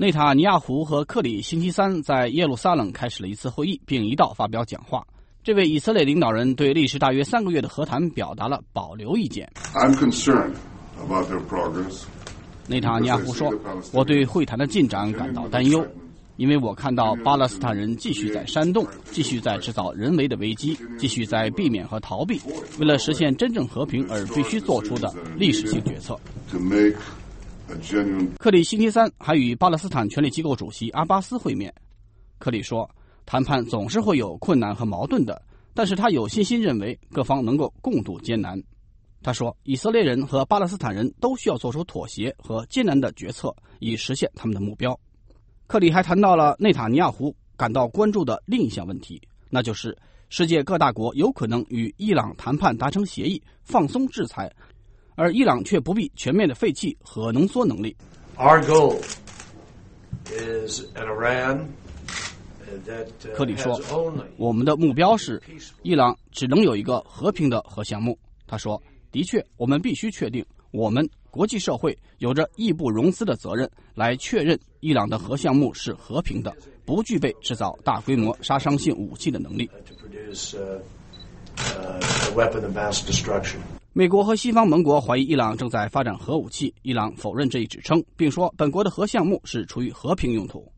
内塔尼亚胡和克里星期三在耶路撒冷开始了一次会议，并一道发表讲话。这位以色列领导人对历时大约三个月的和谈表达了保留意见。I'm concerned about their progress. 内塔尼亚胡说：“我对会谈的进展感到担忧，因为我看到巴勒斯坦人继续在煽动，继续在制造人为的危机，继续在避免和逃避为了实现真正和平而必须做出的历史性决策。”克里星期三还与巴勒斯坦权力机构主席阿巴斯会面。克里说：“谈判总是会有困难和矛盾的，但是他有信心认为各方能够共度艰难。”他说：“以色列人和巴勒斯坦人都需要做出妥协和艰难的决策，以实现他们的目标。”克里还谈到了内塔尼亚胡感到关注的另一项问题，那就是世界各大国有可能与伊朗谈判达成协议，放松制裁，而伊朗却不必全面的废弃核浓缩能力。Our goal is an Iran uh, 克里说 has only：“ 我们的目标是，伊朗只能有一个和平的核项目。”他说：“的确，我们必须确定，我们国际社会有着义不容辞的责任，来确认伊朗的核项目是和平的，不具备制造大规模杀伤性武器的能力。”美国和西方盟国怀疑伊朗正在发展核武器，伊朗否认这一指称，并说本国的核项目是出于和平用途。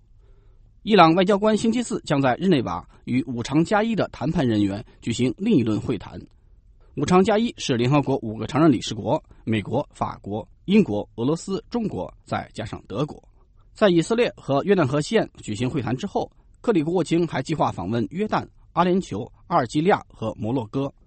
伊朗外交官星期四将在日内瓦与五常加一的谈判人员举行另一轮会谈。五常加一是联合国五个常任理事国：美国、法国、英国、俄罗斯、中国，再加上德国。在以色列和约旦河西岸举行会谈之后，克里国务卿还计划访问约旦、阿联酋、阿尔及利亚和摩洛哥。